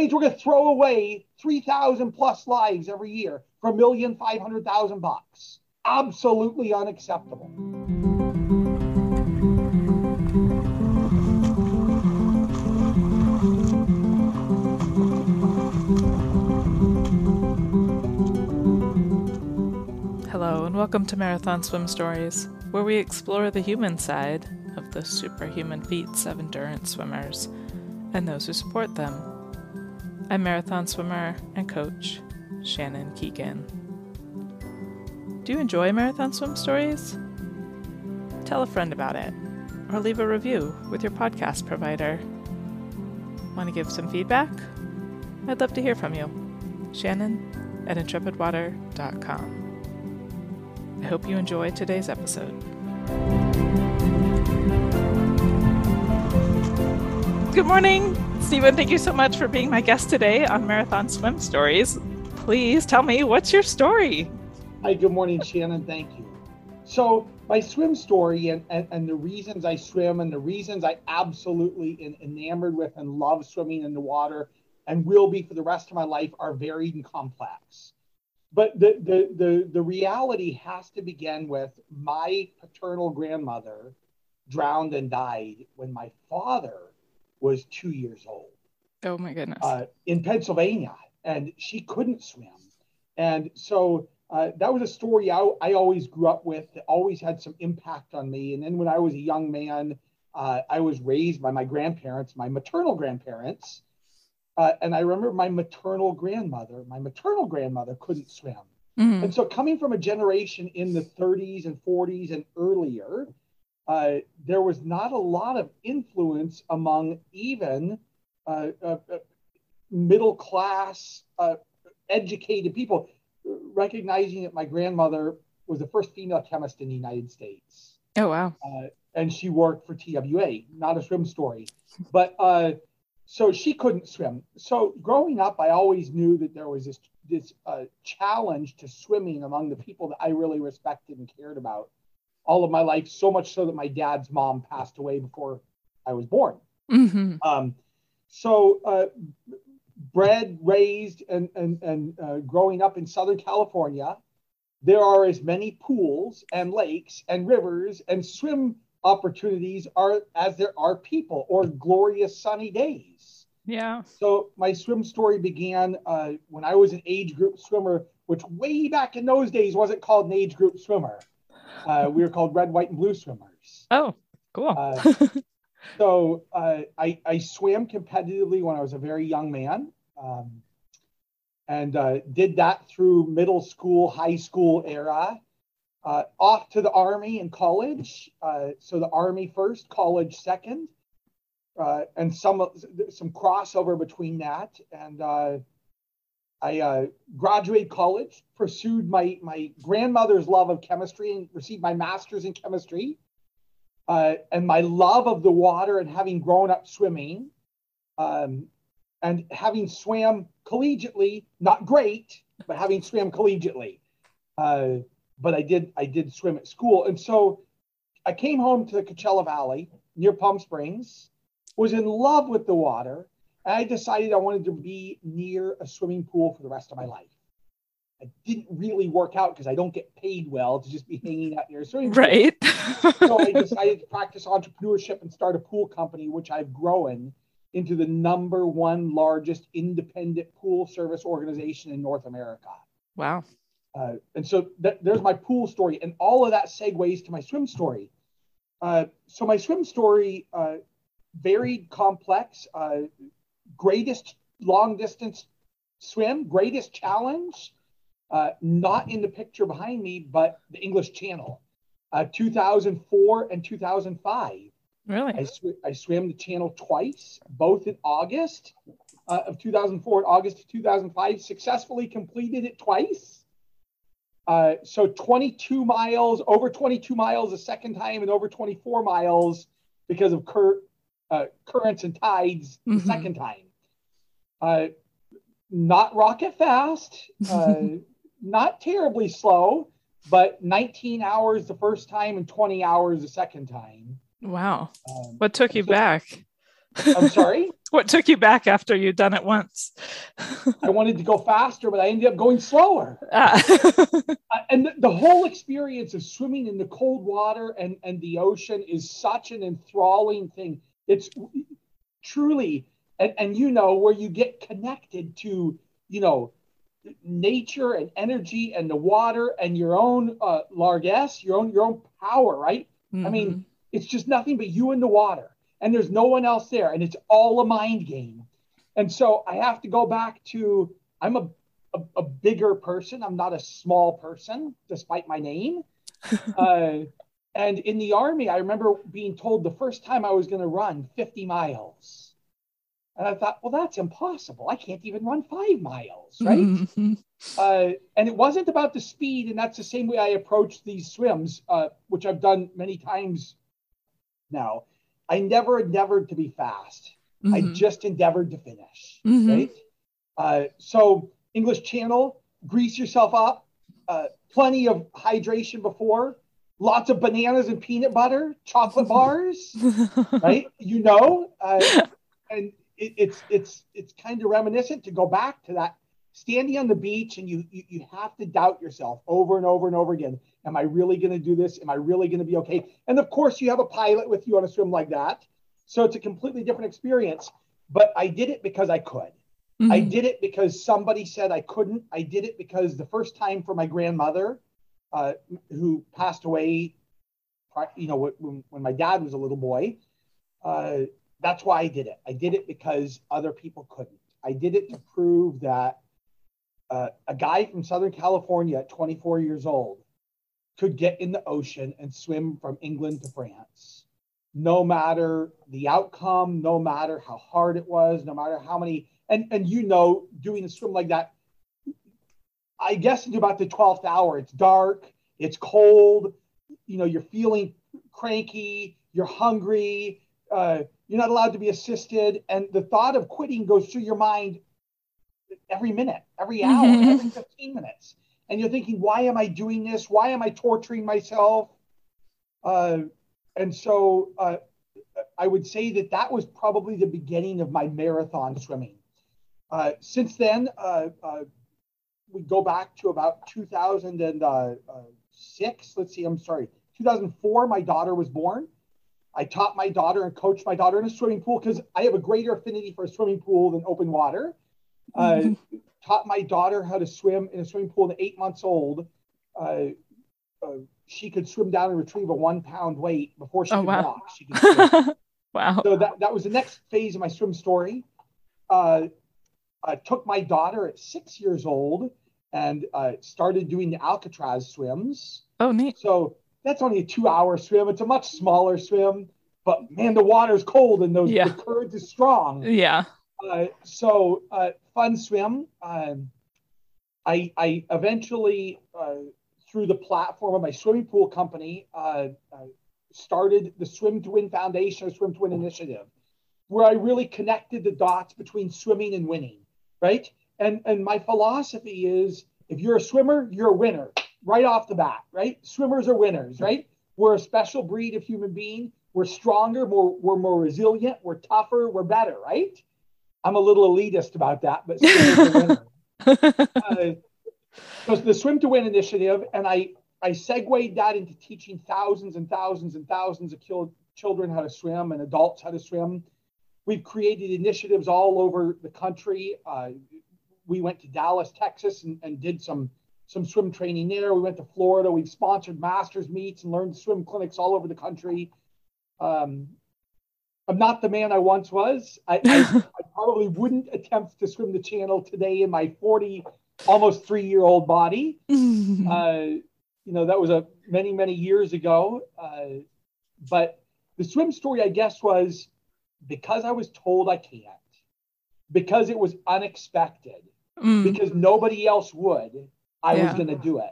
means we're going to throw away 3,000 plus lives every year for a million five hundred thousand bucks. Absolutely unacceptable. Hello, and welcome to Marathon Swim Stories, where we explore the human side of the superhuman feats of endurance swimmers and those who support them. I'm marathon swimmer and coach Shannon Keegan. Do you enjoy marathon swim stories? Tell a friend about it, or leave a review with your podcast provider. Want to give some feedback? I'd love to hear from you. Shannon at intrepidwater.com. I hope you enjoy today's episode. Good morning, Stephen. Thank you so much for being my guest today on Marathon Swim Stories. Please tell me what's your story? Hi, good morning, Shannon. Thank you. So, my swim story and, and, and the reasons I swim and the reasons I absolutely am enamored with and love swimming in the water and will be for the rest of my life are varied and complex. But the, the, the, the reality has to begin with my paternal grandmother drowned and died when my father was two years old. Oh my goodness. Uh, in Pennsylvania, and she couldn't swim. And so uh, that was a story I, I always grew up with that always had some impact on me. And then when I was a young man, uh, I was raised by my grandparents, my maternal grandparents. Uh, and I remember my maternal grandmother, my maternal grandmother couldn't swim. Mm-hmm. And so coming from a generation in the 30s and 40s and earlier, uh, there was not a lot of influence among even uh, uh, uh middle class, uh, educated people, recognizing that my grandmother was the first female chemist in the United States. Oh, wow. and she worked for TWA, not a swim story. But so she couldn't swim. So growing up, I always knew that there was this this uh, challenge to swimming among the people that I really respected and cared about all of my life, so much so that my dad's mom passed away before I was born. Mm-hmm. Um, so, uh, bred, raised, and, and, and uh, growing up in Southern California, there are as many pools and lakes and rivers and swim opportunities are as there are people or glorious sunny days. Yeah. So my swim story began uh, when I was an age group swimmer, which way back in those days wasn't called an age group swimmer. Uh, we were called red, white, and blue swimmers. Oh, cool. uh, so uh, I, I swam competitively when I was a very young man. Um, and uh, did that through middle school, high school era. Uh, off to the army and college. Uh, so the army first, college second, and some some crossover between that. And I uh, graduated college, pursued my my grandmother's love of chemistry, and received my master's in chemistry. Uh, and my love of the water, and having grown up swimming, um, and having swam collegiately, not great, but having swam collegiately. Uh, but I did I did swim at school, and so I came home to the Coachella Valley near Palm Springs, was in love with the water, I decided I wanted to be near a swimming pool for the rest of my life. It didn't really work out because I don't get paid well to just be hanging out near a swimming pool. Right. so I decided to practice entrepreneurship and start a pool company, which I've grown into the number one largest independent pool service organization in North America. Wow. Uh, and so th- there's my pool story, and all of that segues to my swim story. Uh, so my swim story, uh, varied, complex. Greatest long distance swim, greatest challenge, uh, not in the picture behind me, but the English Channel, uh, 2004 and 2005. Really? I, sw- I swam the channel twice, both in August uh, of 2004 and August of 2005, successfully completed it twice. Uh, so 22 miles, over 22 miles a second time, and over 24 miles because of cur- uh, currents and tides the mm-hmm. second time. Uh, not rocket fast, uh, not terribly slow, but 19 hours the first time and 20 hours the second time. Wow. Um, what took you so, back? I'm sorry? what took you back after you'd done it once? I wanted to go faster, but I ended up going slower. Ah. Uh, and the, the, whole experience of swimming in the cold water and, and the ocean is such an enthralling thing. It's truly, and, and you know, where you get connected to, you know, nature and energy and the water and your own uh, largesse, your own your own power, right? Mm-hmm. I mean, it's just nothing but you and the water, and there's no one else there, and it's all a mind game. And so I have to go back to I'm a a, a bigger person. I'm not a small person, despite my name. uh, and in the army, I remember being told the first time I was going to run 50 miles and I thought, well, that's impossible. I can't even run five miles, right? Mm-hmm. Uh, and it wasn't about the speed. And that's the same way I approach these swims, uh, which I've done many times now. I never endeavored to be fast. Mm-hmm. I just endeavored to finish, mm-hmm. right? Uh, so, English Channel, grease yourself up, uh, plenty of hydration before, lots of bananas and peanut butter, chocolate bars, right? You know, uh, and it, it's it's it's kind of reminiscent to go back to that standing on the beach and you, you you have to doubt yourself over and over and over again. Am I really going to do this? Am I really going to be okay? And of course, you have a pilot with you on a swim like that, so it's a completely different experience. But I did it because I could. Mm-hmm. I did it because somebody said I couldn't. I did it because the first time for my grandmother, uh, who passed away, you know, when, when my dad was a little boy, uh, that's why I did it. I did it because other people couldn't. I did it to prove that uh, a guy from Southern California at 24 years old could get in the ocean and swim from England to France. No matter the outcome, no matter how hard it was, no matter how many, and, and you know, doing a swim like that, I guess into about the 12th hour, it's dark, it's cold, you know, you're feeling cranky, you're hungry, uh, you're not allowed to be assisted. And the thought of quitting goes through your mind every minute, every hour, mm-hmm. every 15 minutes. And you're thinking, why am I doing this? Why am I torturing myself? Uh, and so uh, I would say that that was probably the beginning of my marathon swimming. Uh, since then, uh, uh, we go back to about 2006. Let's see, I'm sorry, 2004, my daughter was born. I taught my daughter and coached my daughter in a swimming pool because I have a greater affinity for a swimming pool than open water. Uh, taught my daughter how to swim in a swimming pool at eight months old. Uh, uh, she could swim down and retrieve a one pound weight before she oh, could wow. walk. She could wow. So that, that was the next phase of my swim story. Uh, I took my daughter at six years old and uh, started doing the Alcatraz swims. Oh, neat. So that's only a two hour swim. It's a much smaller swim, but man, the water's cold and those, yeah. the current is strong. Yeah. Uh, so uh, fun swim. Um, I, I eventually, uh, through the platform of my swimming pool company, uh, started the Swim to Win Foundation or Swim to Win Initiative, where I really connected the dots between swimming and winning, right? And, and my philosophy is if you're a swimmer, you're a winner right off the bat, right? Swimmers are winners, right? We're a special breed of human being. We're stronger, more, we're more resilient, we're tougher, we're better, right? I'm a little elitist about that, but uh, so the Swim to Win initiative, and I I segued that into teaching thousands and thousands and thousands of children how to swim and adults how to swim. We've created initiatives all over the country. Uh, we went to Dallas, Texas, and, and did some some swim training there. We went to Florida. We've sponsored masters meets and learned swim clinics all over the country. Um, I'm not the man I once was. I, I, I, probably wouldn't attempt to swim the channel today in my 40, almost three year old body. uh, you know, that was a many, many years ago. Uh, but the swim story, I guess, was because I was told I can't, because it was unexpected, mm. because nobody else would I yeah. was going to do it.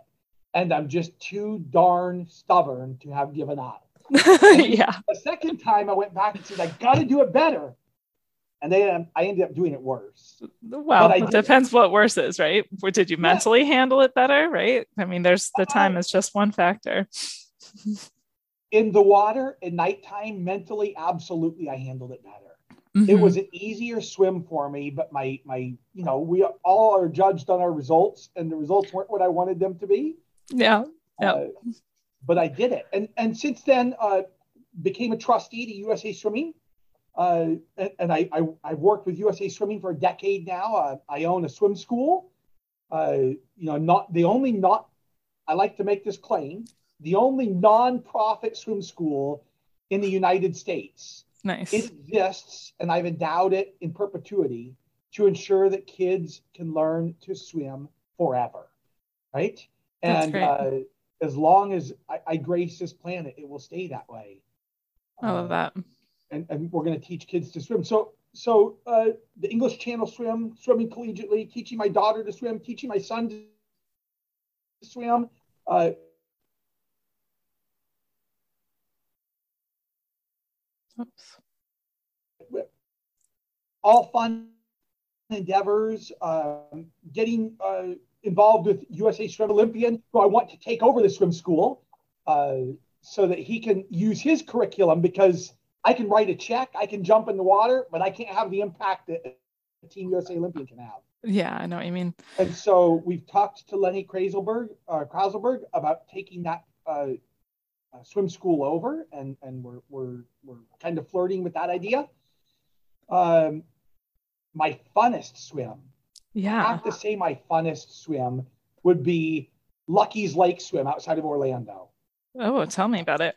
And I'm just too darn stubborn to have given up. yeah. The second time I went back and said, I got to do it better. And then I ended up doing it worse. Well, it depends what worse is, right? Did you mentally yeah. handle it better, right? I mean, there's the uh, time is just one factor. in the water at nighttime, mentally, absolutely, I handled it better. Mm-hmm. It was an easier swim for me, but my my you know we all are judged on our results, and the results weren't what I wanted them to be. Yeah. Yeah. Uh, but I did it, and and since then uh, became a trustee to USA Swimming. Uh, and, and I, I I've worked with USA Swimming for a decade now. Uh, I own a swim school. Uh, you know, not the only not. I like to make this claim: the only non-profit swim school in the United States. Nice. It exists, and I've endowed it in perpetuity to ensure that kids can learn to swim forever. Right. And uh, as long as I, I, grace this planet, it will stay that way. I love uh, that. And, and we're going to teach kids to swim. So, so uh, the English Channel swim, swimming collegiately, teaching my daughter to swim, teaching my son to swim. Oops. All fun endeavors, um, getting uh, involved with USA Swim Olympian, who I want to take over the swim school uh, so that he can use his curriculum because I can write a check, I can jump in the water, but I can't have the impact that Team USA Olympian can have. Yeah, I know what you mean. And so we've talked to Lenny Krayzelberg, uh, Krauselberg about taking that uh, uh, swim school over, and and we're we're we're kind of flirting with that idea. Um, my funnest swim. Yeah. I have to say my funnest swim would be Lucky's Lake Swim outside of Orlando. Oh, tell me about it.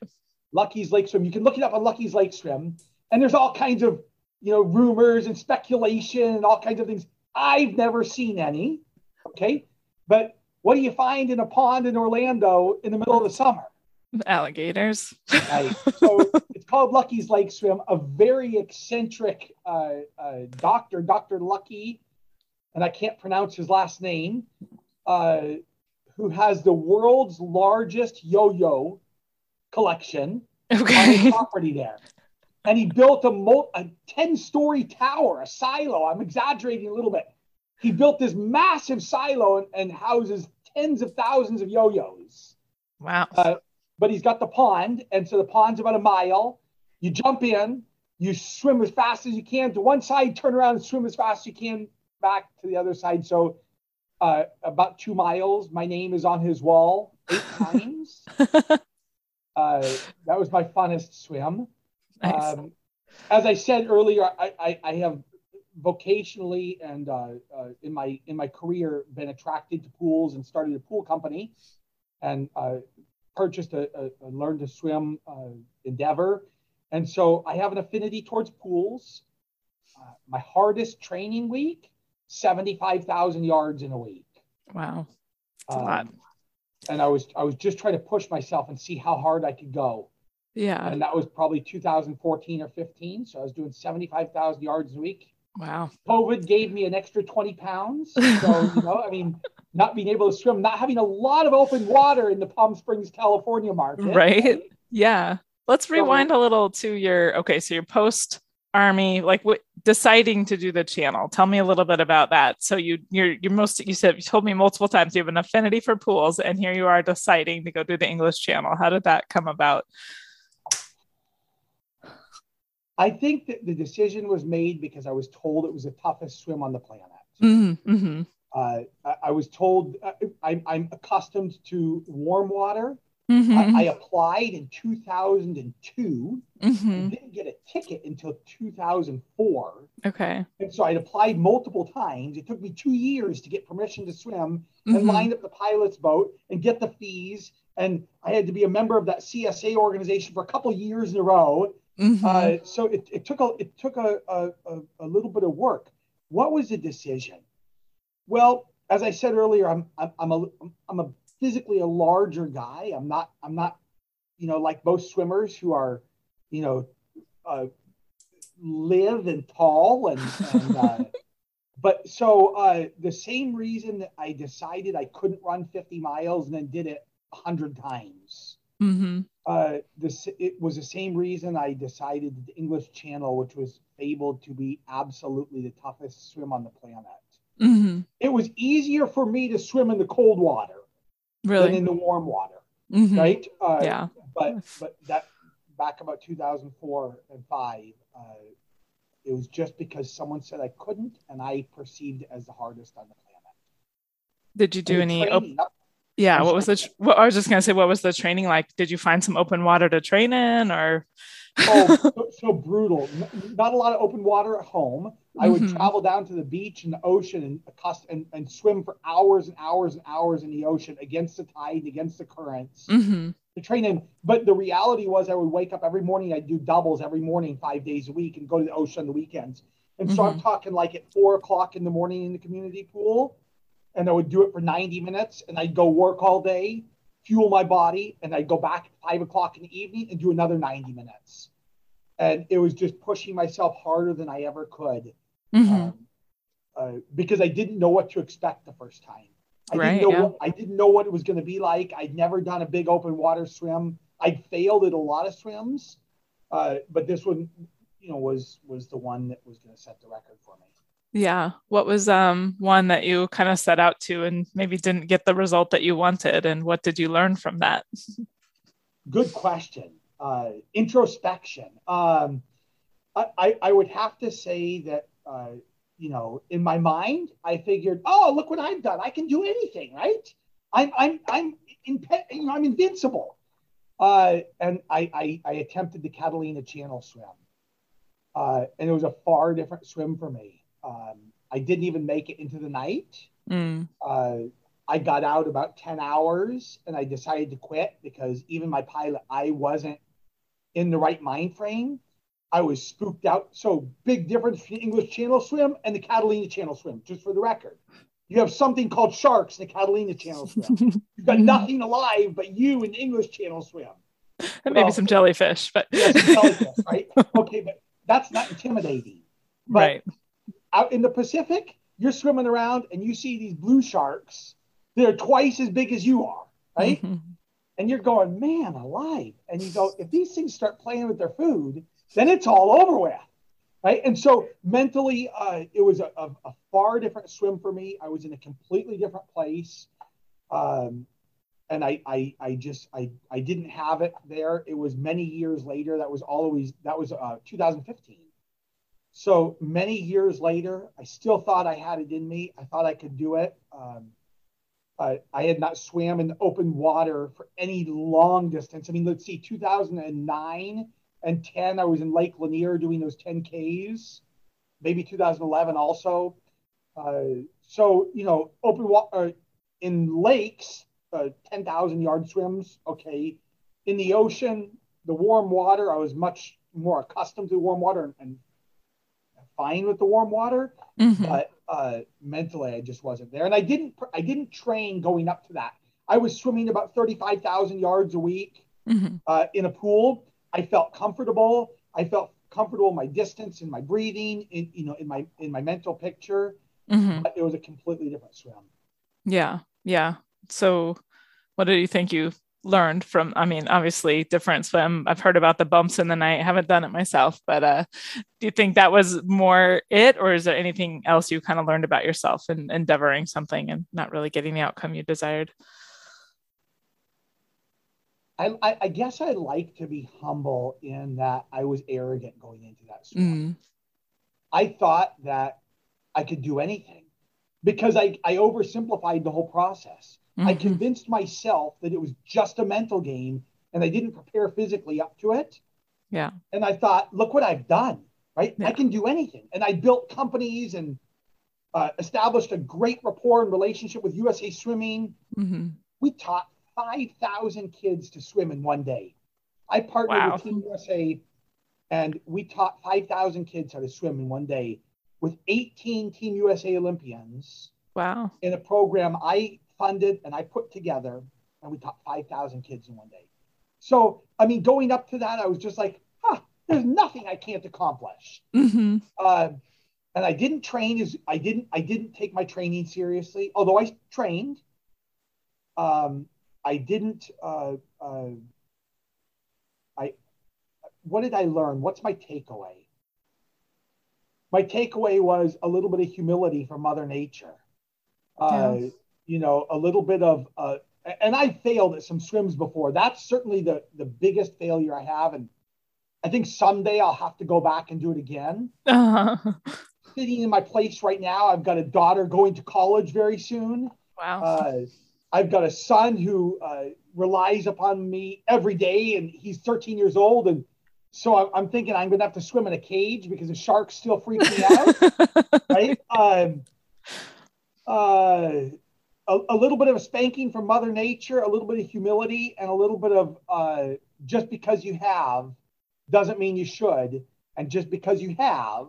Lucky's Lake Swim. You can look it up on Lucky's Lake Swim, and there's all kinds of you know rumors and speculation and all kinds of things. I've never seen any. Okay, but what do you find in a pond in Orlando in the middle of the summer? Alligators. right. So it's called Lucky's Lake Swim. A very eccentric uh, uh, doctor, Dr. Lucky, and I can't pronounce his last name, uh, who has the world's largest yo-yo collection okay. on his property there. And he built a, a 10-story tower, a silo. I'm exaggerating a little bit. He built this massive silo and, and houses tens of thousands of yo-yos. Wow. Uh, but he's got the pond, and so the pond's about a mile. You jump in, you swim as fast as you can to one side, turn around and swim as fast as you can back to the other side. So uh, about two miles. My name is on his wall eight times. uh, that was my funnest swim. Nice. Um, as I said earlier, I, I, I have vocationally and uh, uh, in my in my career been attracted to pools and started a pool company and uh, purchased a, a, a learn to swim uh, endeavor. And so I have an affinity towards pools. Uh, my hardest training week, 75,000 yards in a week. Wow. That's um, a lot. And I was I was just trying to push myself and see how hard I could go. Yeah. And that was probably 2014 or 15. So I was doing 75,000 yards a week. Wow. COVID gave me an extra 20 pounds. So, you know, I mean, not being able to swim, not having a lot of open water in the Palm Springs, California market. Right. Yeah. Let's rewind so, a little to your okay, so your post army like what deciding to do the channel. Tell me a little bit about that. So you you're you're most you said you told me multiple times you have an affinity for pools and here you are deciding to go do the English channel. How did that come about? I think that the decision was made because I was told it was the toughest swim on the planet. Mm-hmm, mm-hmm. Uh, I, I, was told uh, I, I'm accustomed to warm water. Mm-hmm. I, I, applied in 2002 mm-hmm. didn't get a ticket until 2004. Okay. And so I'd applied multiple times. It took me two years to get permission to swim and mm-hmm. line up the pilot's boat and get the fees. And I had to be a member of that CSA organization for a couple years in a row. Mm-hmm. Uh, so it, it, took a it took a, a, a little bit of work. What was the decision? Well, as I said earlier, I'm I'm, I'm a I'm a physically a larger guy. I'm not I'm not you know like most swimmers who are you know uh, live and tall and, and uh, but so uh, the same reason that I decided I couldn't run 50 miles and then did it 100 times. Mm-hmm. Uh, this it was the same reason I decided that the English Channel, which was fabled to be absolutely the toughest swim on the planet. Mm-hmm. It was easier for me to swim in the cold water really? than in the warm water, mm-hmm. right? Uh, yeah. But but that back about 2004 and five, uh, it was just because someone said I couldn't, and I perceived it as the hardest on the planet. Did you do any? Op- yeah. What was the? What, I was just gonna say, what was the training like? Did you find some open water to train in, or? oh, so, so, brutal. Not a lot of open water at home. I would mm-hmm. travel down to the beach and the ocean and, and, and swim for hours and hours and hours in the ocean against the tide, against the currents. Mm-hmm to train in. But the reality was, I would wake up every morning. I'd do doubles every morning, five days a week, and go to the ocean on the weekends. And mm-hmm. so I'm mm-hmm. talking like at four o'clock in the morning in the community pool, and I would do it for 90 minutes, and I'd go work all day, fuel my body, and I'd go back at five o'clock in the evening and do another 90 minutes. And it was just pushing myself harder than I ever could. Mm-hmm. Um, uh, because I didn't know what to expect the first time. I right, didn't know yeah. what, I didn't know what it was going to be like. I'd never done a big open water swim. I'd failed at a lot of swims, uh, but this one, you know, was was the one that was going to set the record for me. Yeah. What was um one that you kind of set out to and maybe didn't get the result that you wanted, and what did you learn from that? Good question. Uh, introspection. Um, I, I would have to say that uh, you know, in my mind, I figured, oh, look what I've done. I can do anything, right? I'm I'm I'm in, you know, I'm invincible. Uh, and I, I, I attempted the Catalina Channel swim, uh, and it was a far different swim for me. Um, I didn't even make it into the night. Mm. Uh, I got out about ten hours, and I decided to quit because even my pilot, I wasn't in the right mind frame I was spooked out. So big difference between English Channel Swim and the Catalina Channel Swim, just for the record. You have something called sharks in the Catalina Channel Swim. You've got nothing alive but you in the English Channel Swim. And maybe well, some jellyfish, but yeah, some jellyfish, right? Okay, but that's not intimidating. But right. Out in the Pacific, you're swimming around and you see these blue sharks. They're twice as big as you are, right? Mm-hmm. And you're going, man, alive. And you go, if these things start playing with their food, then it's all over with. Right. And so mentally, uh, it was a, a, a, far different swim for me. I was in a completely different place. Um, and I, I, I just, I, I didn't have it there. It was many years later. That was always, that was uh, 2015. So many years later, I still thought I had it in me. I thought I could do it. Um, uh, I had not swam in open water for any long distance. I mean, let's see, 2009 and 10 i was in lake lanier doing those 10 ks maybe 2011 also uh, so you know open water uh, in lakes uh, 10,000 yard swims okay in the ocean the warm water i was much more accustomed to warm water and, and fine with the warm water mm-hmm. but uh, mentally i just wasn't there and i didn't i didn't train going up to that i was swimming about 35,000 yards a week mm-hmm. uh, in a pool I felt comfortable. I felt comfortable in my distance, in my breathing, in you know, in my in my mental picture. Mm-hmm. But it was a completely different swim. Yeah, yeah. So, what do you think you learned from? I mean, obviously, different swim. I've heard about the bumps in the night. Haven't done it myself, but uh, do you think that was more it, or is there anything else you kind of learned about yourself in endeavoring something and not really getting the outcome you desired? I, I, I, guess I like to be humble in that I was arrogant going into that swim. Mm. I thought that I could do anything because I, I oversimplified the whole process. Mm-hmm. I convinced myself that it was just a mental game and I didn't prepare physically up to it. Yeah. And I thought, look what I've done, right? Yeah. I can do anything. And I built companies and uh, established a great rapport and relationship with USA Swimming. Mm-hmm. We taught 5,000 kids to swim in one day. I partnered wow. with Team USA and we taught 5,000 kids how to swim in one day with 18 Team USA Olympians. Wow. In a program I funded and I put together, and we taught 5,000 kids in one day. So, I mean, going up to that, I was just like, huh, there's nothing I can't accomplish. Mm-hmm. Uh, and I didn't train as I didn't I didn't take my training seriously, although I trained. Um, I didn't. Uh, uh, I what did I learn? What's my takeaway? My takeaway was a little bit of humility from Mother Nature. Uh, yeah. You know, a little bit of, uh, and I failed at some swims before. That's certainly the the biggest failure I have, and I think someday I'll have to go back and do it again. Uh-huh. Sitting in my place right now, I've got a daughter going to college very soon. Wow. Uh, I've got a son who uh, relies upon me every day, and he's 13 years old. And so I'm, I'm thinking I'm going to have to swim in a cage because the sharks still freak me out. right? Um, uh, a, a, little bit of a spanking from Mother Nature, a little bit of humility, and a little bit of uh, just because you have doesn't mean you should. And just because you have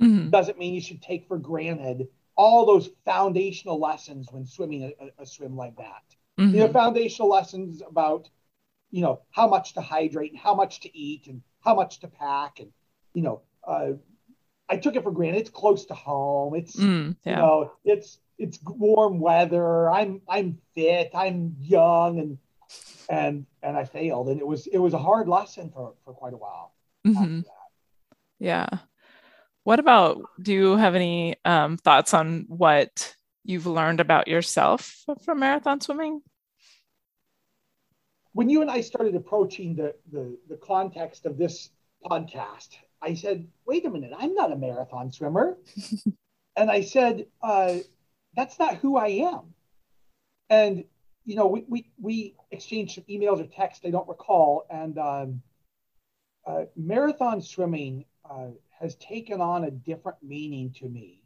mm-hmm. doesn't mean you should take for granted all those foundational lessons when swimming a, a swim like that. Mm-hmm. You know, foundational lessons about, you know, how much to hydrate and how much to eat and how much to pack. And, you know, uh, I took it for granted. It's close to home. It's, mm, yeah. you know, it's, it's warm weather. I'm, I'm fit. I'm young and, and, and I failed. And it was, it was a hard lesson for, for quite a while. Mm-hmm. Yeah. What about, do you have any um, thoughts on what you've learned about yourself from marathon swimming? When you and I started approaching the, the, the context of this podcast, I said, wait a minute, I'm not a marathon swimmer. and I said, uh, that's not who I am. And, you know, we, we, we exchanged some emails or text, I don't recall. And um, uh, marathon swimming uh, has taken on a different meaning to me.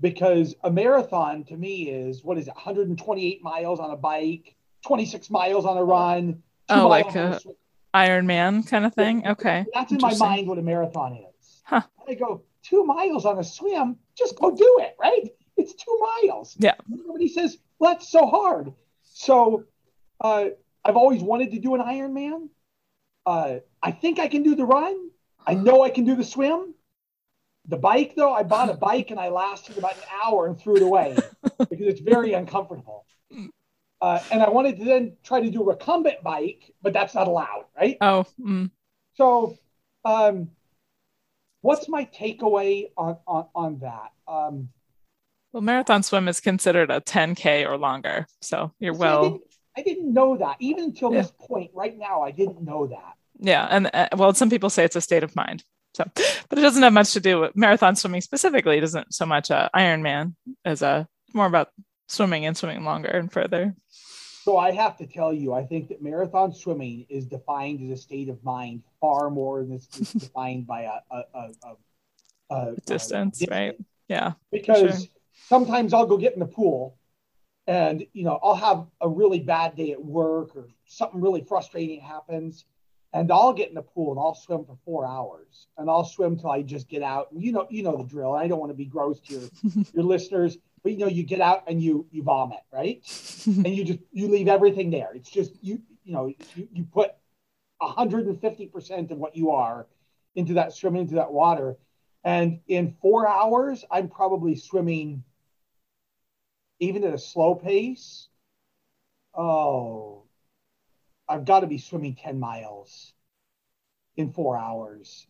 Because a marathon to me is what is it 128 miles on a bike 26 miles on a run oh like a, a iron man kind of thing? okay. that's in my mind what a marathon is. Huh. i go two miles on a swim? Just go do it right? it's two miles yeah everybody says well that's so hard so uh, i've always wanted to do an ironman uh, i think i can do the run I know I can do the swim. The bike, though, I bought a bike and I lasted about an hour and threw it away because it's very uncomfortable. Uh, and I wanted to then try to do a recumbent bike, but that's not allowed, right? Oh. Mm. So, um, what's my takeaway on on, on that? Um, well, marathon swim is considered a 10k or longer, so you're well. I didn't, I didn't know that even until yeah. this point. Right now, I didn't know that yeah and uh, well some people say it's a state of mind so but it doesn't have much to do with marathon swimming specifically it isn't so much a ironman as a more about swimming and swimming longer and further so i have to tell you i think that marathon swimming is defined as a state of mind far more than it's defined by a, a, a, a distance, right yeah because sure. Sometimes i'll go get in the pool and you know i'll have a really bad day at work or something really frustrating happens and I'll get in the pool and I'll swim for four hours and I'll swim till I just get out. And you know, you know the drill. I don't want to be gross to your your listeners, but you know, you get out and you you vomit, right? and you just you leave everything there. It's just you you know you, you put 150 percent of what you are into that swim into that water, and in four hours, I'm probably swimming even at a slow pace. Oh, I've got to be swimming 10 miles in four hours,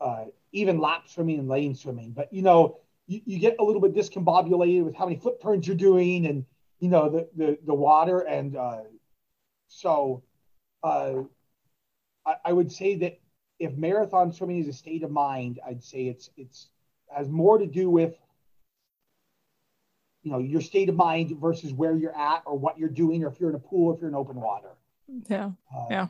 uh, even lap swimming and lane swimming. But, you know, you, you, get a little bit discombobulated with how many flip turns you're doing and, you know, the, the, the water. And uh, so uh, I, I would say that if marathon swimming is a state of mind, I'd say it's, it's has more to do with you know your state of mind versus where you're at or what you're doing or if you're in a pool or if you're in open water yeah. Uh, yeah.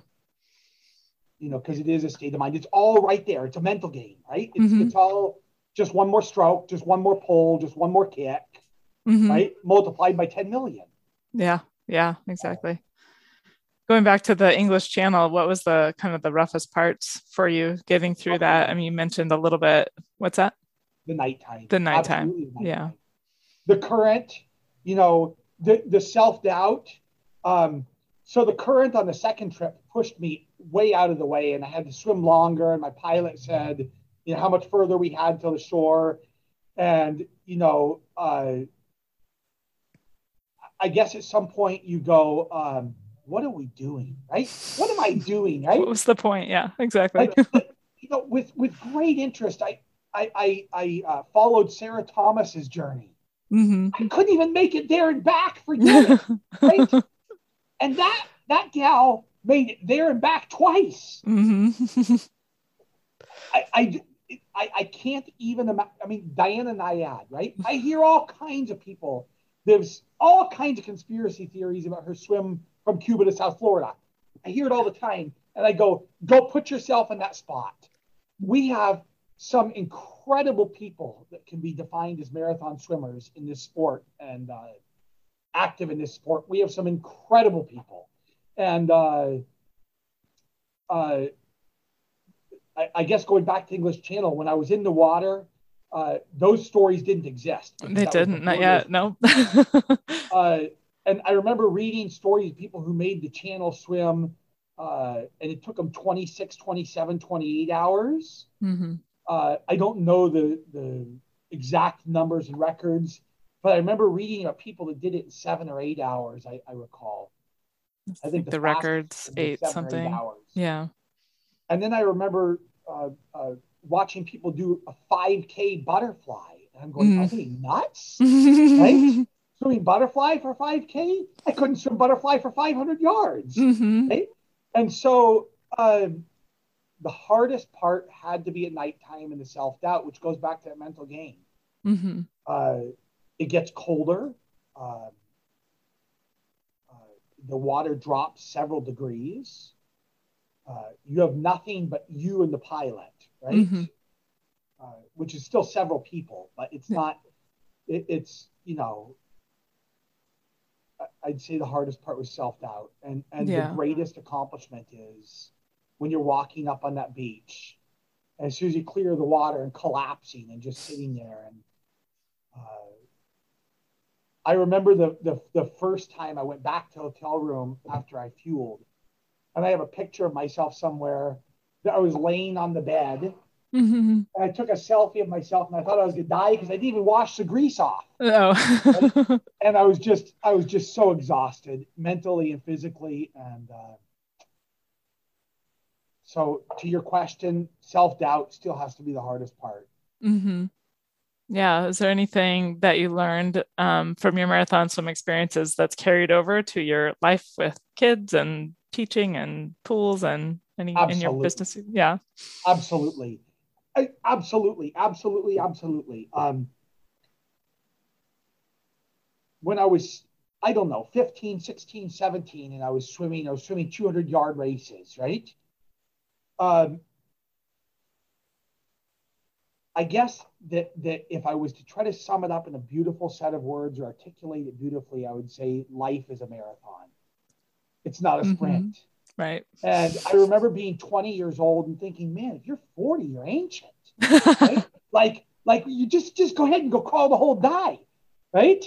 You know, because it is a state of mind. It's all right there. It's a mental game, right? It's, mm-hmm. it's all just one more stroke, just one more pull, just one more kick, mm-hmm. right? Multiplied by 10 million. Yeah. Yeah. Exactly. Going back to the English channel, what was the kind of the roughest parts for you getting through okay. that? I mean, you mentioned a little bit. What's that? The nighttime. The nighttime. Nighttime. Yeah. The current, you know, the, the self doubt. Um, so the current on the second trip pushed me way out of the way, and I had to swim longer. And my pilot said, you know, how much further we had to the shore, and you know, uh, I guess at some point you go, um, what are we doing, right? What am I doing, right? What was the point? Yeah, exactly. you know, with with great interest, I I I, I uh, followed Sarah Thomas's journey. Mm-hmm. I couldn't even make it there and back for you, right? and that that gal made it there and back twice. Mm-hmm. I, I, I, I can't even imagine. I mean, Diana Nyad, right? I hear all kinds of people. There's all kinds of conspiracy theories about her swim from Cuba to South Florida. I hear it all the time. And I go, go put yourself in that spot. We have some incredible people that can be defined as marathon swimmers in this sport and uh, active in this sport. We have some incredible people. And uh, uh, I, I, guess going back to English Channel, when I was in the water, uh, those stories didn't exist. They didn't, not yet. No. and I remember reading stories of people who made the channel swim, uh, and it took them 26, 27, 28 hours. Mm-hmm. Uh, I don't know the, the exact numbers and records, but I remember reading about people that did it in seven or eight hours, I, I recall. I think the, the records eight something. Eight yeah. And then I remember uh, uh, watching people do a 5K butterfly. And I'm going, mm. are they nuts? right? Swimming butterfly for 5K? I couldn't swim butterfly for 500 yards. Mm-hmm. Right? And so uh, the hardest part had to be at nighttime and the self doubt, which goes back to that mental game. Mm-hmm. Uh, it gets colder. Um, uh, the water drops several degrees. Uh, you have nothing but you and the pilot, right? Mm-hmm. Uh, which is still several people, but it's not. It, it's you know. I'd say the hardest part was self doubt, and and yeah. the greatest accomplishment is when you're walking up on that beach, and as soon as you clear the water and collapsing and just sitting there and. Uh, I remember the, the the first time I went back to hotel room after I fueled, and I have a picture of myself somewhere that I was laying on the bed. Mm-hmm. And I took a selfie of myself, and I thought I was gonna die because I didn't even wash the grease off. Oh. and I was just, I was just so exhausted mentally and physically, and uh, so to your question, self doubt still has to be the hardest part. Mm-hmm. Yeah. Is there anything that you learned um, from your marathon swim experiences that's carried over to your life with kids and teaching and pools and any absolutely. in your business yeah absolutely I, absolutely absolutely absolutely um when i was i don't know 15 16 17 and i was swimming i was swimming 200 yard races right um i guess that that if i was to try to sum it up in a beautiful set of words or articulate it beautifully i would say life is a marathon it's not a mm-hmm. sprint. Mm-hmm. Right. And I remember being 20 years old and thinking, man, if you're 40, you're ancient. right? Like, like you just just go ahead and go call the whole die, right?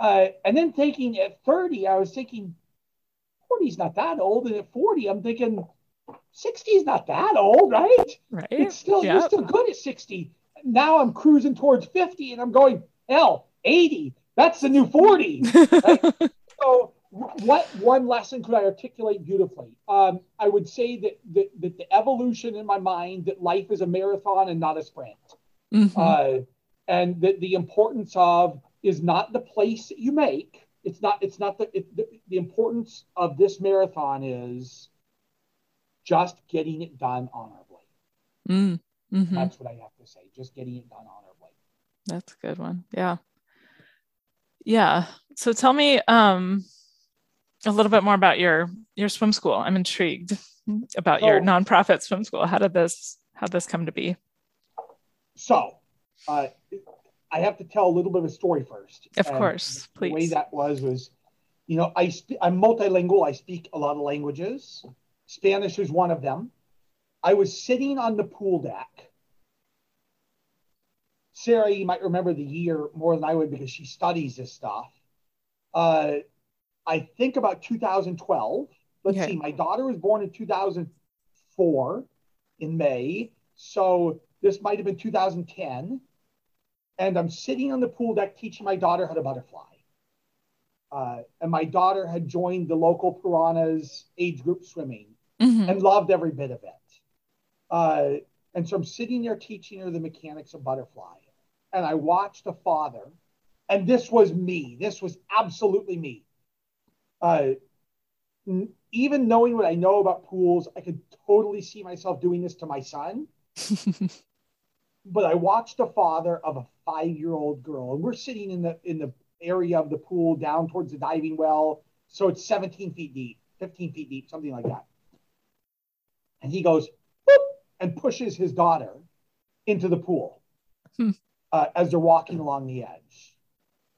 Uh, and then thinking at 30, I was thinking 40 is not that old, and at 40, I'm thinking 60 is not that old, right? Right. It's still yep. you're still good at 60. Now I'm cruising towards 50, and I'm going hell 80. That's the new 40. Right? so what one lesson could I articulate beautifully? Um, I would say that, that, that the evolution in my mind that life is a marathon and not a sprint, mm-hmm. uh, and that the importance of is not the place that you make. It's not. It's not the, it, the the importance of this marathon is just getting it done honorably. Mm, mm-hmm. That's what I have to say. Just getting it done honorably. That's a good one. Yeah. Yeah. So tell me, um, a little bit more about your your swim school. I'm intrigued about so, your nonprofit swim school. How did this how this come to be? So, uh, I have to tell a little bit of a story first. Of and course, please. The way that was was, you know, I spe- I'm multilingual. I speak a lot of languages. Spanish is one of them. I was sitting on the pool deck. Sarah, you might remember the year more than I would because she studies this stuff. Uh, I think about 2012. Let's okay. see, my daughter was born in 2004 in May. So this might have been 2010. And I'm sitting on the pool deck teaching my daughter how to butterfly. Uh, and my daughter had joined the local piranhas age group swimming mm-hmm. and loved every bit of it. Uh, and so I'm sitting there teaching her the mechanics of butterfly. And I watched a father, and this was me. This was absolutely me uh, even knowing what I know about pools, I could totally see myself doing this to my son. but I watched the father of a five-year-old girl, and we're sitting in the in the area of the pool down towards the diving well, so it's 17 feet deep, 15 feet deep, something like that. And he goes and pushes his daughter into the pool hmm. uh, as they're walking along the edge.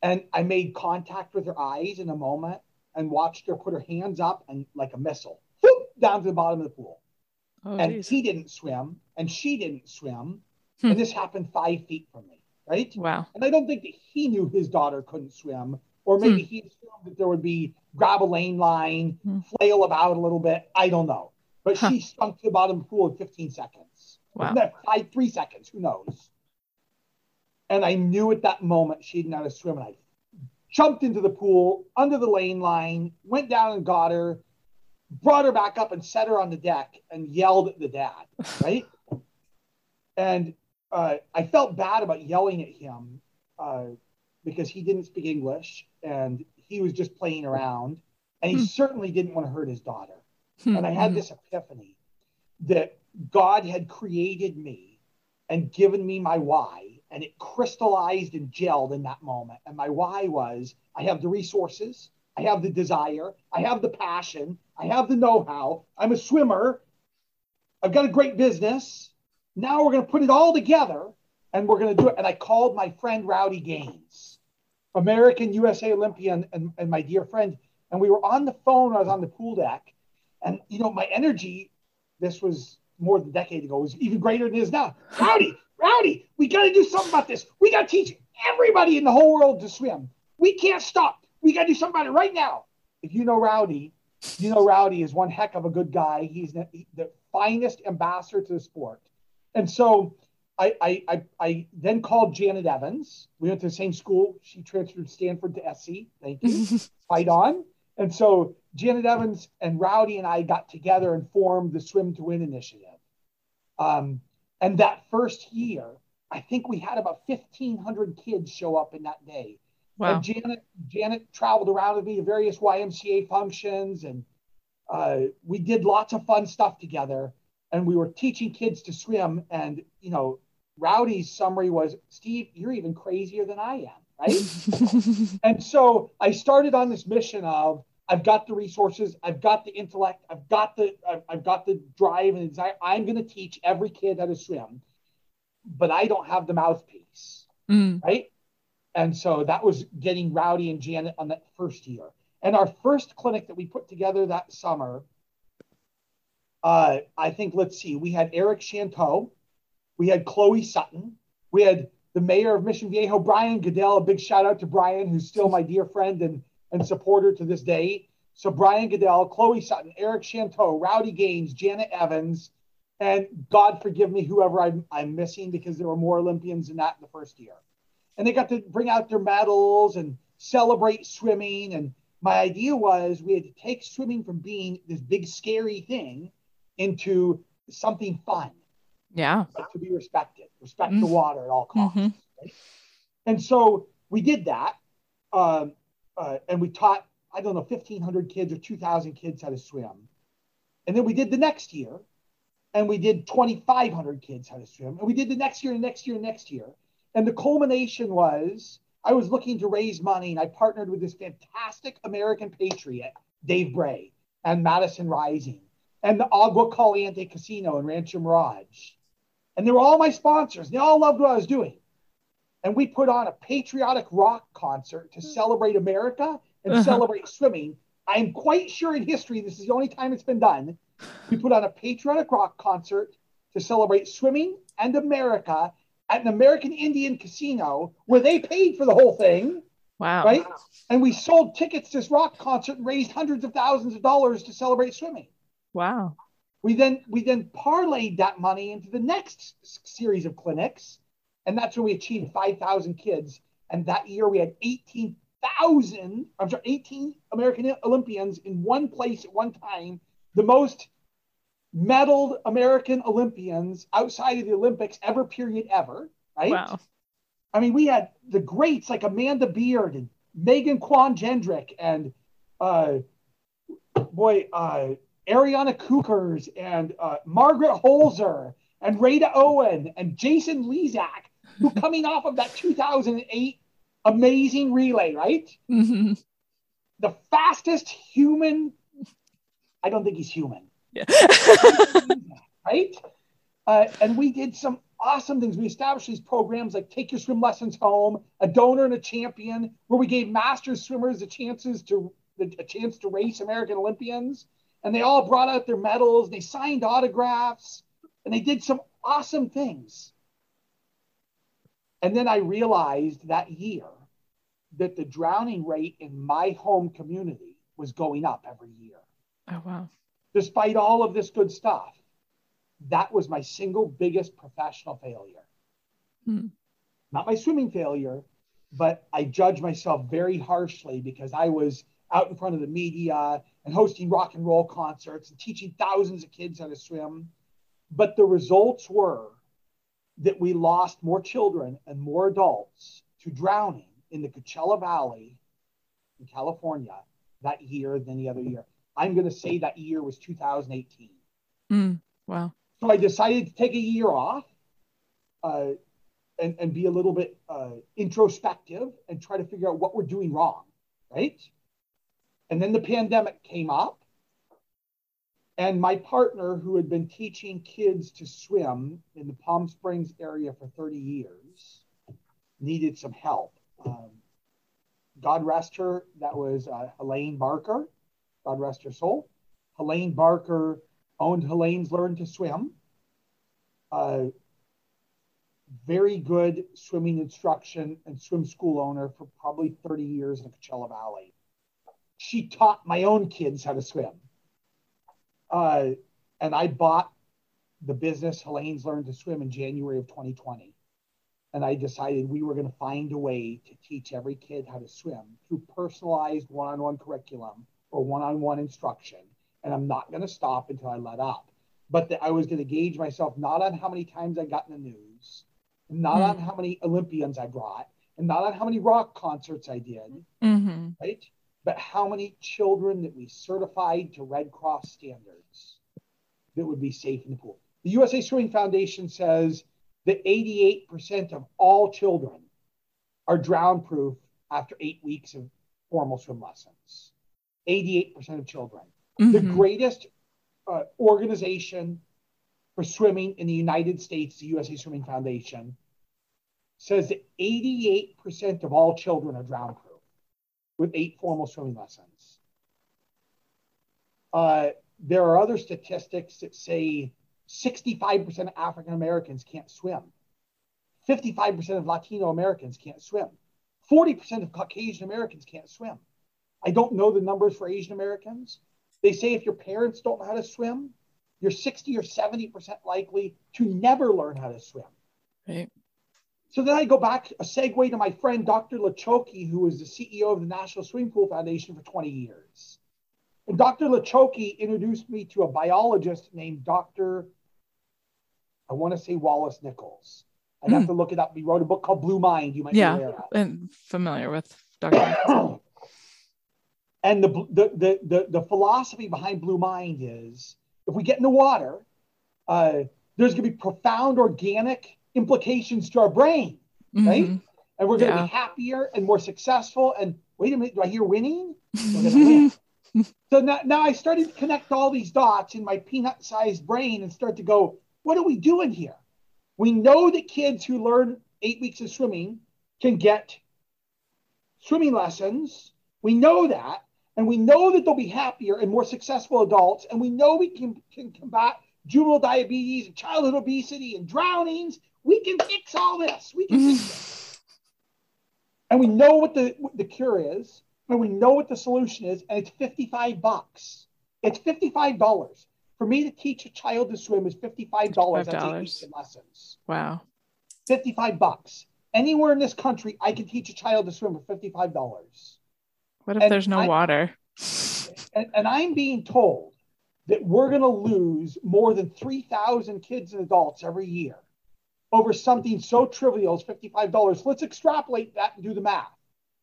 And I made contact with her eyes in a moment and watched her put her hands up and like a missile whoop, down to the bottom of the pool. Oh, and geez. he didn't swim and she didn't swim. Hmm. And this happened five feet from me, right? Wow. And I don't think that he knew his daughter couldn't swim, or maybe hmm. he assumed that there would be grab a lane line, hmm. flail about a little bit. I don't know. But huh. she sunk to the bottom of the pool in 15 seconds. Wow. Five, three seconds, who knows? And I knew at that moment she didn't know how to swim. And I jumped into the pool under the lane line, went down and got her, brought her back up and set her on the deck and yelled at the dad, right? and uh, I felt bad about yelling at him uh, because he didn't speak English and he was just playing around. And he hmm. certainly didn't want to hurt his daughter. Hmm. And I had this epiphany that God had created me and given me my why, and it crystallized and gelled in that moment. And my why was I have the resources, I have the desire, I have the passion, I have the know how, I'm a swimmer, I've got a great business. Now we're going to put it all together and we're going to do it. And I called my friend Rowdy Gaines, American USA Olympian, and, and my dear friend. And we were on the phone. I was on the pool deck. And, you know, my energy, this was more than a decade ago, was even greater than it is now. Rowdy, Rowdy, we got to do something about this. We got to teach everybody in the whole world to swim. We can't stop. We got to do something about it right now. If you know Rowdy, you know Rowdy is one heck of a good guy. He's the, the finest ambassador to the sport. And so I, I, I, I, then called Janet Evans. We went to the same school. She transferred Stanford to SC. Thank you. Fight on. And so Janet Evans and Rowdy and I got together and formed the Swim to Win initiative. Um, and that first year, I think we had about 1,500 kids show up in that day. Wow. And Janet, Janet traveled around with me to various YMCA functions, and uh, we did lots of fun stuff together. And we were teaching kids to swim. And you know, Rowdy's summary was, "Steve, you're even crazier than I am." Right? and so I started on this mission of I've got the resources, I've got the intellect, I've got the I've, I've got the drive and desire. I'm going to teach every kid how to swim, but I don't have the mouthpiece, mm. right? And so that was getting Rowdy and Janet on that first year. And our first clinic that we put together that summer, uh, I think, let's see, we had Eric Shanteau, we had Chloe Sutton, we had the mayor of Mission Viejo, Brian Goodell. A big shout out to Brian, who's still my dear friend and, and supporter to this day. So Brian Goodell, Chloe Sutton, Eric Shanteau, Rowdy Gaines, Janet Evans, and God forgive me, whoever I'm, I'm missing because there were more Olympians than that in the first year and they got to bring out their medals and celebrate swimming. And my idea was we had to take swimming from being this big scary thing into something fun. Yeah. to be respected, respect mm-hmm. the water at all costs. Mm-hmm. Right? And so we did that. Um, uh, and we taught, I don't know, 1,500 kids or 2,000 kids how to swim. And then we did the next year, and we did 2,500 kids how to swim. And we did the next year, and next year, and next year. And the culmination was I was looking to raise money and I partnered with this fantastic American patriot, Dave Bray, and Madison Rising, and the Agua Caliente Casino in Rancho Mirage. And they were all my sponsors. They all loved what I was doing. And we put on a patriotic rock concert to celebrate America and uh-huh. celebrate swimming. I'm quite sure in history, this is the only time it's been done. We put on a patriotic rock concert to celebrate swimming and America at an American Indian casino where they paid for the whole thing. Wow. Right? And we sold tickets to this rock concert and raised hundreds of thousands of dollars to celebrate swimming. Wow. We then we then parlayed that money into the next series of clinics, and that's when we achieved 5,000 kids. And that year we had 18,000, I'm sorry, 18 American Olympians in one place at one time, the most medaled American Olympians outside of the Olympics ever period ever, right? Wow. I mean, we had the greats like Amanda Beard and Megan Quann Jendrick and uh, boy, uh, Ariana Kukors and uh, Margaret Hoelzer and Rada Owen and Jason Lezak, who coming off of that 2008 amazing relay, right? Mm-hmm. The fastest human. I don't think he's human. Yeah. right? Uh, and we did some awesome things. We established these programs like Take Your Swim Lessons Home, a donor and a champion, where we gave master swimmers the chances to a chance to race American Olympians. And they all brought out their medals, they signed autographs, and they did some awesome things. And then I realized that year that the drowning rate in my home community was going up every year. Oh, wow. Despite all of this good stuff that was my single biggest professional failure. Hmm. Not my swimming failure, but I judge myself very harshly because I was out in front of the media and hosting rock and roll concerts and teaching thousands of kids how to swim. But the results were that we lost more children and more adults to drowning in the Coachella Valley in California that year than the other year. I'm going to say that year was 2018. Mm, wow. So I decided to take a year off uh, and, and be a little bit uh, introspective and try to figure out what we're doing wrong, right? And then the pandemic came up. And my partner, who had been teaching kids to swim in the Palm Springs area for 30 years, needed some help. Um, God rest her, that was uh, Helene Barker. God rest her soul. Helene Barker owned Helene's Learn to Swim. Very good swimming instruction and swim school owner for probably 30 years in the Coachella Valley. She taught my own kids how to swim. Uh, and I bought the business Helene's Learned to Swim in January of 2020. And I decided we were going to find a way to teach every kid how to swim through personalized one on one curriculum or one on one instruction and I'm not going to stop until I let up. But the, I was going to gauge myself not on how many times I got in the news, not mm. on how many Olympians I brought, and not on how many rock concerts I did, mm-hmm. right? But how many children that we certified to Red Cross standards that would be safe in the pool. The USA Swimming Foundation says that 88% of all children are drown proof after eight weeks of formal swim lessons. 88% of children mm-hmm. the greatest uh, organization for swimming in the United States, the USA Swimming Foundation, says that 88% of all children are drown proof with eight formal swimming lessons. Uh, there are other statistics that say 65% of African Americans can't swim, 55% of Latino Americans can't swim, 40% of Caucasian Americans can't swim. I don't know the numbers for Asian Americans, they say if your parents don't know how to swim, you're 60 or 70% likely to never learn how to swim. Right. So then I go back, a segue to my friend Dr. Lachocki, who was the CEO of the National Swimming Pool Foundation for 20 years. And Dr. Lachocki introduced me to a biologist named Dr. I want to say Wallace Nichols. I'd have hmm. to look it up. He wrote a book called Blue Mind. You might yeah, be aware of. and familiar with Dr. And the, the, the, the, the philosophy behind Blue Mind is if we get in the water, uh, there's going to be profound organic implications to our brain, mm-hmm. right? And we're going to yeah. be happier and more successful. And wait a minute, do I hear winning? win. so now, now I started to connect all these dots in my peanut sized brain and start to go, what are we doing here? We know that kids who learn eight weeks of swimming can get swimming lessons. We know that. And we know that they'll be happier and more successful adults. And we know we can, can combat juvenile diabetes and childhood obesity and drownings. We can fix all this. We can fix it. And we know what the, what the cure is. And we know what the solution is. And it's 55 bucks. It's $55. For me to teach a child to swim is $55. $55. That's eight weeks lessons. Wow. 55 bucks. Anywhere in this country, I can teach a child to swim for $55. What if and there's no I, water? And, and I'm being told that we're going to lose more than 3,000 kids and adults every year over something so trivial as $55. Let's extrapolate that and do the math.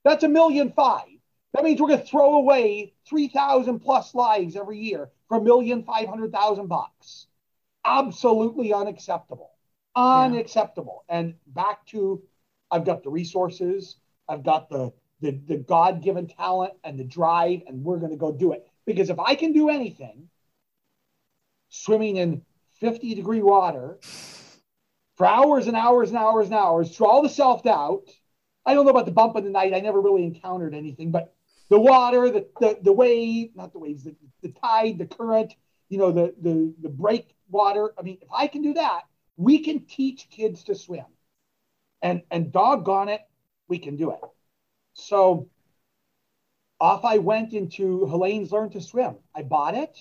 That's a million five. That means we're going to throw away 3,000 plus lives every year for a million five hundred thousand bucks. absolutely unacceptable. Unacceptable. Yeah. And back to I've got the resources, I've got the the, the God given talent and the drive, and we're going to go do it. Because if I can do anything, swimming in 50 degree water for hours and hours and hours and hours through all the self doubt. I don't know about the bump in the night. I never really encountered anything, but the water, the, the, the wave, not the waves, the, the tide, the current, you know, the, the, the break water. I mean, if I can do that, we can teach kids to swim. And, and doggone it, we can do it. So off I went into Helene's Learn to Swim. I bought it.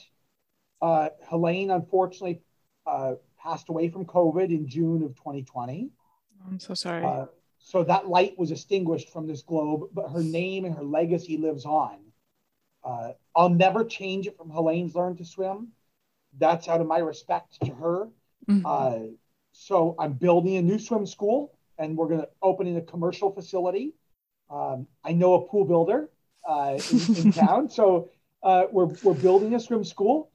Uh, Helene, unfortunately, uh, passed away from COVID in June of 2020. I'm so sorry. Uh, so that light was extinguished from this globe, but her name and her legacy lives on. Uh, I'll never change it from Helene's Learn to Swim. That's out of my respect to her. Mm-hmm. Uh, so I'm building a new swim school, and we're going to open in a commercial facility. Um, I know a pool builder uh, in, in town, so uh, we're we're building a swim school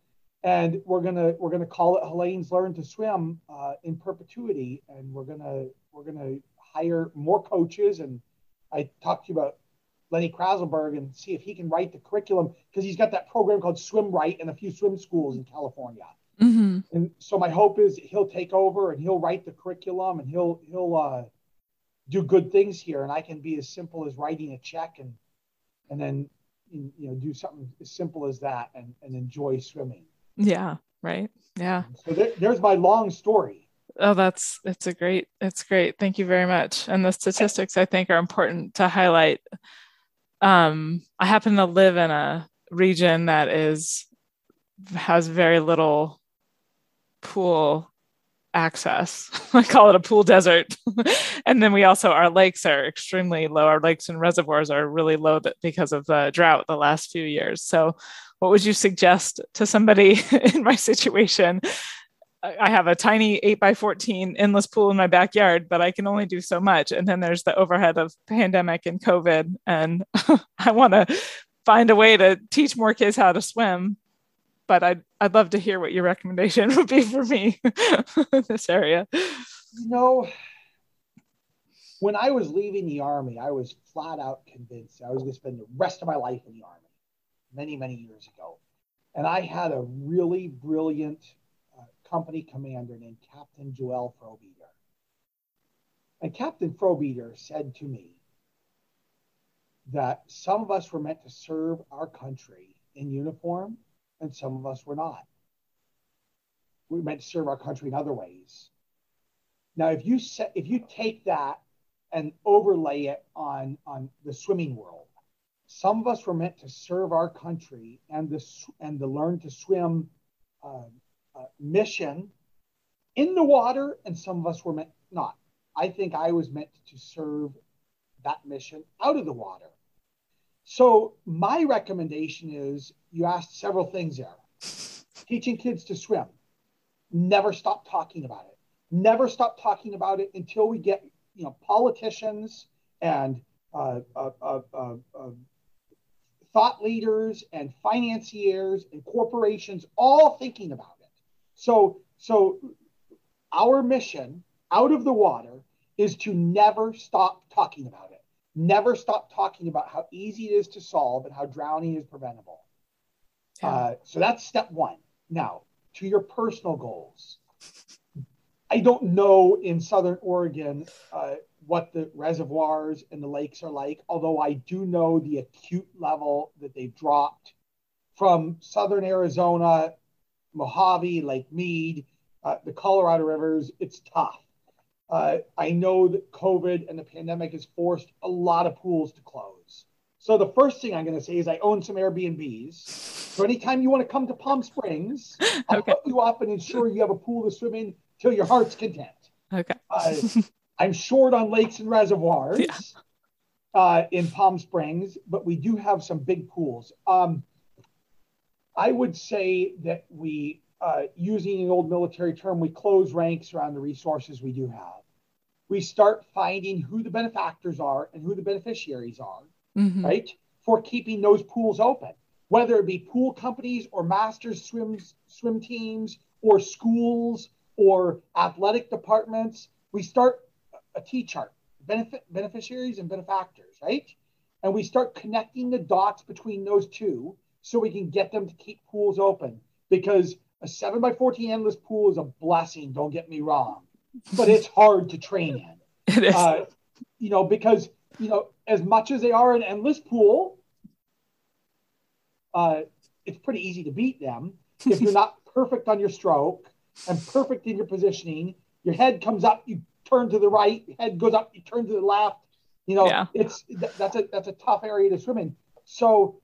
and we're gonna we're gonna call it Helene's Learn to Swim uh, in perpetuity, and we're gonna we're gonna hire more coaches. And I talked to you about Lenny Krayzelburg and see if he can write the curriculum because he's got that program called Swim Right in a few swim schools in California. Mm-hmm. And so my hope is he'll take over and he'll write the curriculum and he'll he'll uh, do good things here, and I can be as simple as writing a check and and then you know do something as simple as that and, and enjoy swimming. Yeah. Right. Yeah. So there, there's my long story. Oh, that's it's a great it's great. Thank you very much. And the statistics I think are important to highlight. Um, I happen to live in a region that is has very little pool access. I call it a pool desert. and then we also, our lakes are extremely low. Our lakes and reservoirs are really low because of the drought the last few years. So what would you suggest to somebody in my situation? I have a tiny 8 by 14 endless pool in my backyard, but I can only do so much. And then there's the overhead of pandemic and COVID. And I want to find a way to teach more kids how to swim. But I'd, I'd love to hear what your recommendation would be for me in this area. You know, when I was leaving the Army, I was flat out convinced I was going to spend the rest of my life in the Army many, many years ago. And I had a really brilliant uh, company commander named Captain Joel Frobeater. And Captain Frobeater said to me that some of us were meant to serve our country in uniform and some of us were not. We meant to serve our country in other ways. Now, if you set, if you take that and overlay it on, on the swimming world, some of us were meant to serve our country and the and the learn to swim uh, uh, mission in the water, and some of us were meant not. I think I was meant to serve that mission out of the water. So my recommendation is you asked several things there. Teaching kids to swim. Never stop talking about it. Never stop talking about it until we get you know politicians and uh, uh, uh, uh, uh thought leaders and financiers and corporations all thinking about it. So, so our mission out of the water is to never stop talking about it. Never stop talking about how easy it is to solve and how drowning is preventable. Yeah. Uh, so that's step one. Now, to your personal goals. I don't know in Southern Oregon uh, what the reservoirs and the lakes are like, although I do know the acute level that they've dropped from southern Arizona, Mojave, Lake Mead, uh, the Colorado rivers. It's tough. Uh, I know that COVID and the pandemic has forced a lot of pools to close. So the first thing I'm going to say is I own some Airbnbs. So anytime you want to come to Palm Springs, I'll okay. put you up and ensure you have a pool to swim in till your heart's content. Okay. uh, I'm short on lakes and reservoirs yeah. uh, in Palm Springs, but we do have some big pools. Um, I would say that we, uh, using an old military term, we close ranks around the resources we do have. We start finding who the benefactors are and who the beneficiaries are, mm-hmm. right, for keeping those pools open, whether it be pool companies or masters swims, swim teams or schools or athletic departments, we start a T chart, benefit beneficiaries and benefactors, right? And we start connecting the dots between those two so we can get them to keep pools open. Because a seven by 14 endless pool is a blessing, don't get me wrong, but it's hard to train in. It is. Uh, you know, because, you know, as much as they are an endless pool, uh, it's pretty easy to beat them if you're not perfect on your stroke and perfect in your positioning. Your head comes up, you turn to the right. Head goes up, you turn to the left. You know, Yeah. it's that's a that's a tough area to swim in. So,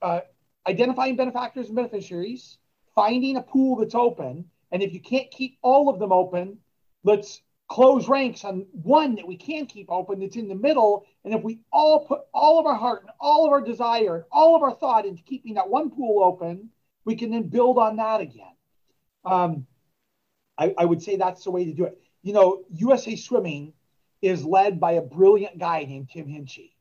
uh, identifying benefactors and beneficiaries, finding a pool that's open, and if you can't keep all of them open, let's close ranks on one that we can keep open that's in the middle. And if we all put all of our heart and all of our desire and all of our thought into keeping that one pool open, we can then build on that again. Um, I, I would say that's the way to do it. You know, USA Swimming is led by a brilliant guy named Tim Hinchey.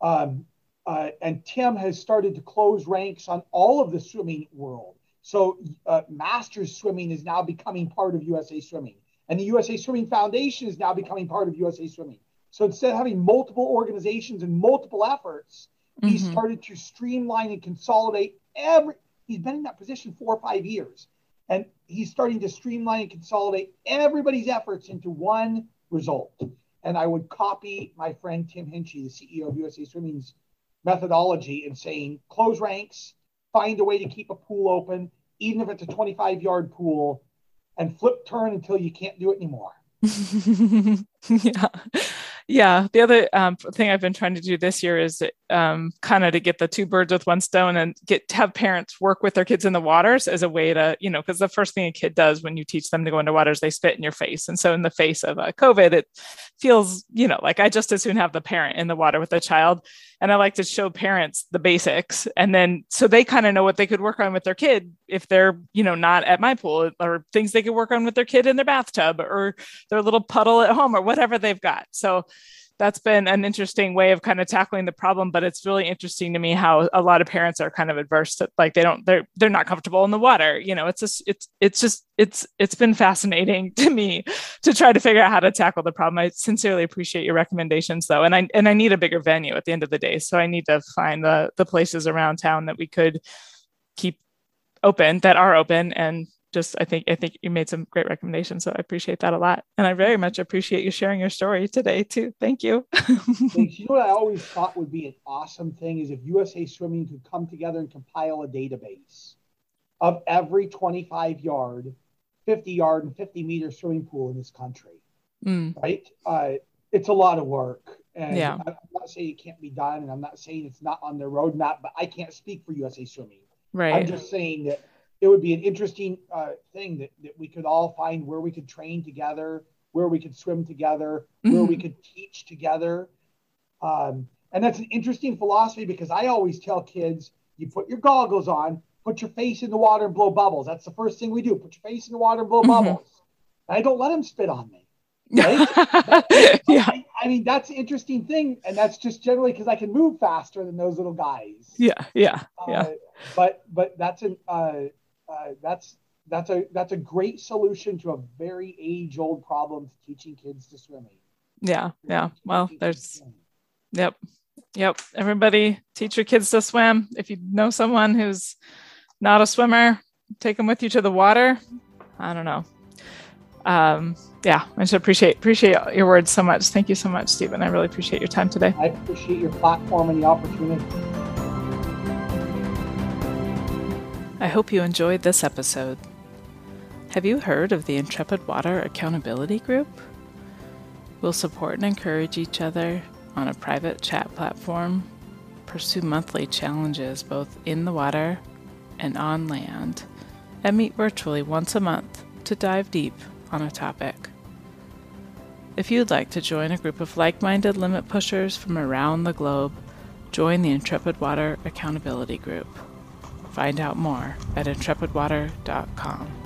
Um, uh, and Tim has started to close ranks on all of the swimming world. So, uh, masters swimming is now becoming part of USA Swimming, and the USA Swimming Foundation is now becoming part of USA Swimming. So, instead of having multiple organizations and multiple efforts, he Mhm. started to streamline and consolidate every. He's been in that position four or five years, and he's starting to streamline and consolidate everybody's efforts into one result. And I would copy my friend Tim Hinchey, the CEO of USA Swimming's methodology, in saying close ranks, find a way to keep a pool open, even if it's a 25 yard pool, and flip turn until you can't do it anymore. yeah. Yeah. The other um, thing I've been trying to do this year is um, kind of to get the two birds with one stone and get to have parents work with their kids in the waters as a way to, you know, because the first thing a kid does when you teach them to go into waters, they spit in your face. And so in the face of uh, COVID, it feels, you know, like I just as soon have the parent in the water with the child. And I like to show parents the basics. And then so they kind of know what they could work on with their kid if they're, you know, not at my pool or things they could work on with their kid in their bathtub or their little puddle at home or whatever they've got. So that's been an interesting way of kind of tackling the problem but it's really interesting to me how a lot of parents are kind of adverse to like they don't they're they're not comfortable in the water you know it's just it's it's just it's it's been fascinating to me to try to figure out how to tackle the problem. I sincerely appreciate your recommendations though and i and i need a bigger venue at the end of the day so i need to find the the places around town that we could keep open that are open and just I think I think you made some great recommendations, so I appreciate that a lot, and I very much appreciate you sharing your story today too. Thank you. You know what I always thought would be an awesome thing is if USA Swimming could come together and compile a database of every 25 yard, 50 yard, and 50 meter swimming pool in this country, Mm, right? Uh, it's a lot of work. And Yeah. I'm not saying it can't be done, and I'm not saying it's not on their roadmap, but I can't speak for USA Swimming. Right. I'm just saying that it would be an interesting uh, thing that, that we could all find where we could train together, where we could swim together, where we could teach together. Um, and that's an interesting philosophy because I always tell kids you put your goggles on, put your face in the water and blow bubbles. That's the first thing we do. Put your face in the water and blow Mhm. bubbles. And I don't let them spit on me. yeah. I, I mean, that's an interesting thing. And that's just generally because I can move faster than those little guys. Yeah. Yeah. Yeah. Uh, but but that's an uh, uh, that's that's a that's a great solution to a very age old problem to teaching kids to swimming. Yeah. Yeah. Well, Teaching kids to there's. Yep. Yep. Everybody teach your kids to swim. If you know someone who's not a swimmer, take them with you to the water. I don't know. Um, yeah, I just appreciate appreciate your words so much. Thank you so much, Stephen. I really appreciate your time today. I appreciate your platform and the opportunity. I hope you enjoyed this episode. Have you heard of the Intrepid Water Accountability Group? We'll support and encourage each other on a private chat platform, pursue monthly challenges both in the water and on land, and meet virtually once a month to dive deep on a topic. If you'd like to join a group of like minded limit pushers from around the globe, join the Intrepid Water Accountability Group. Find out more at intrepidwater.com.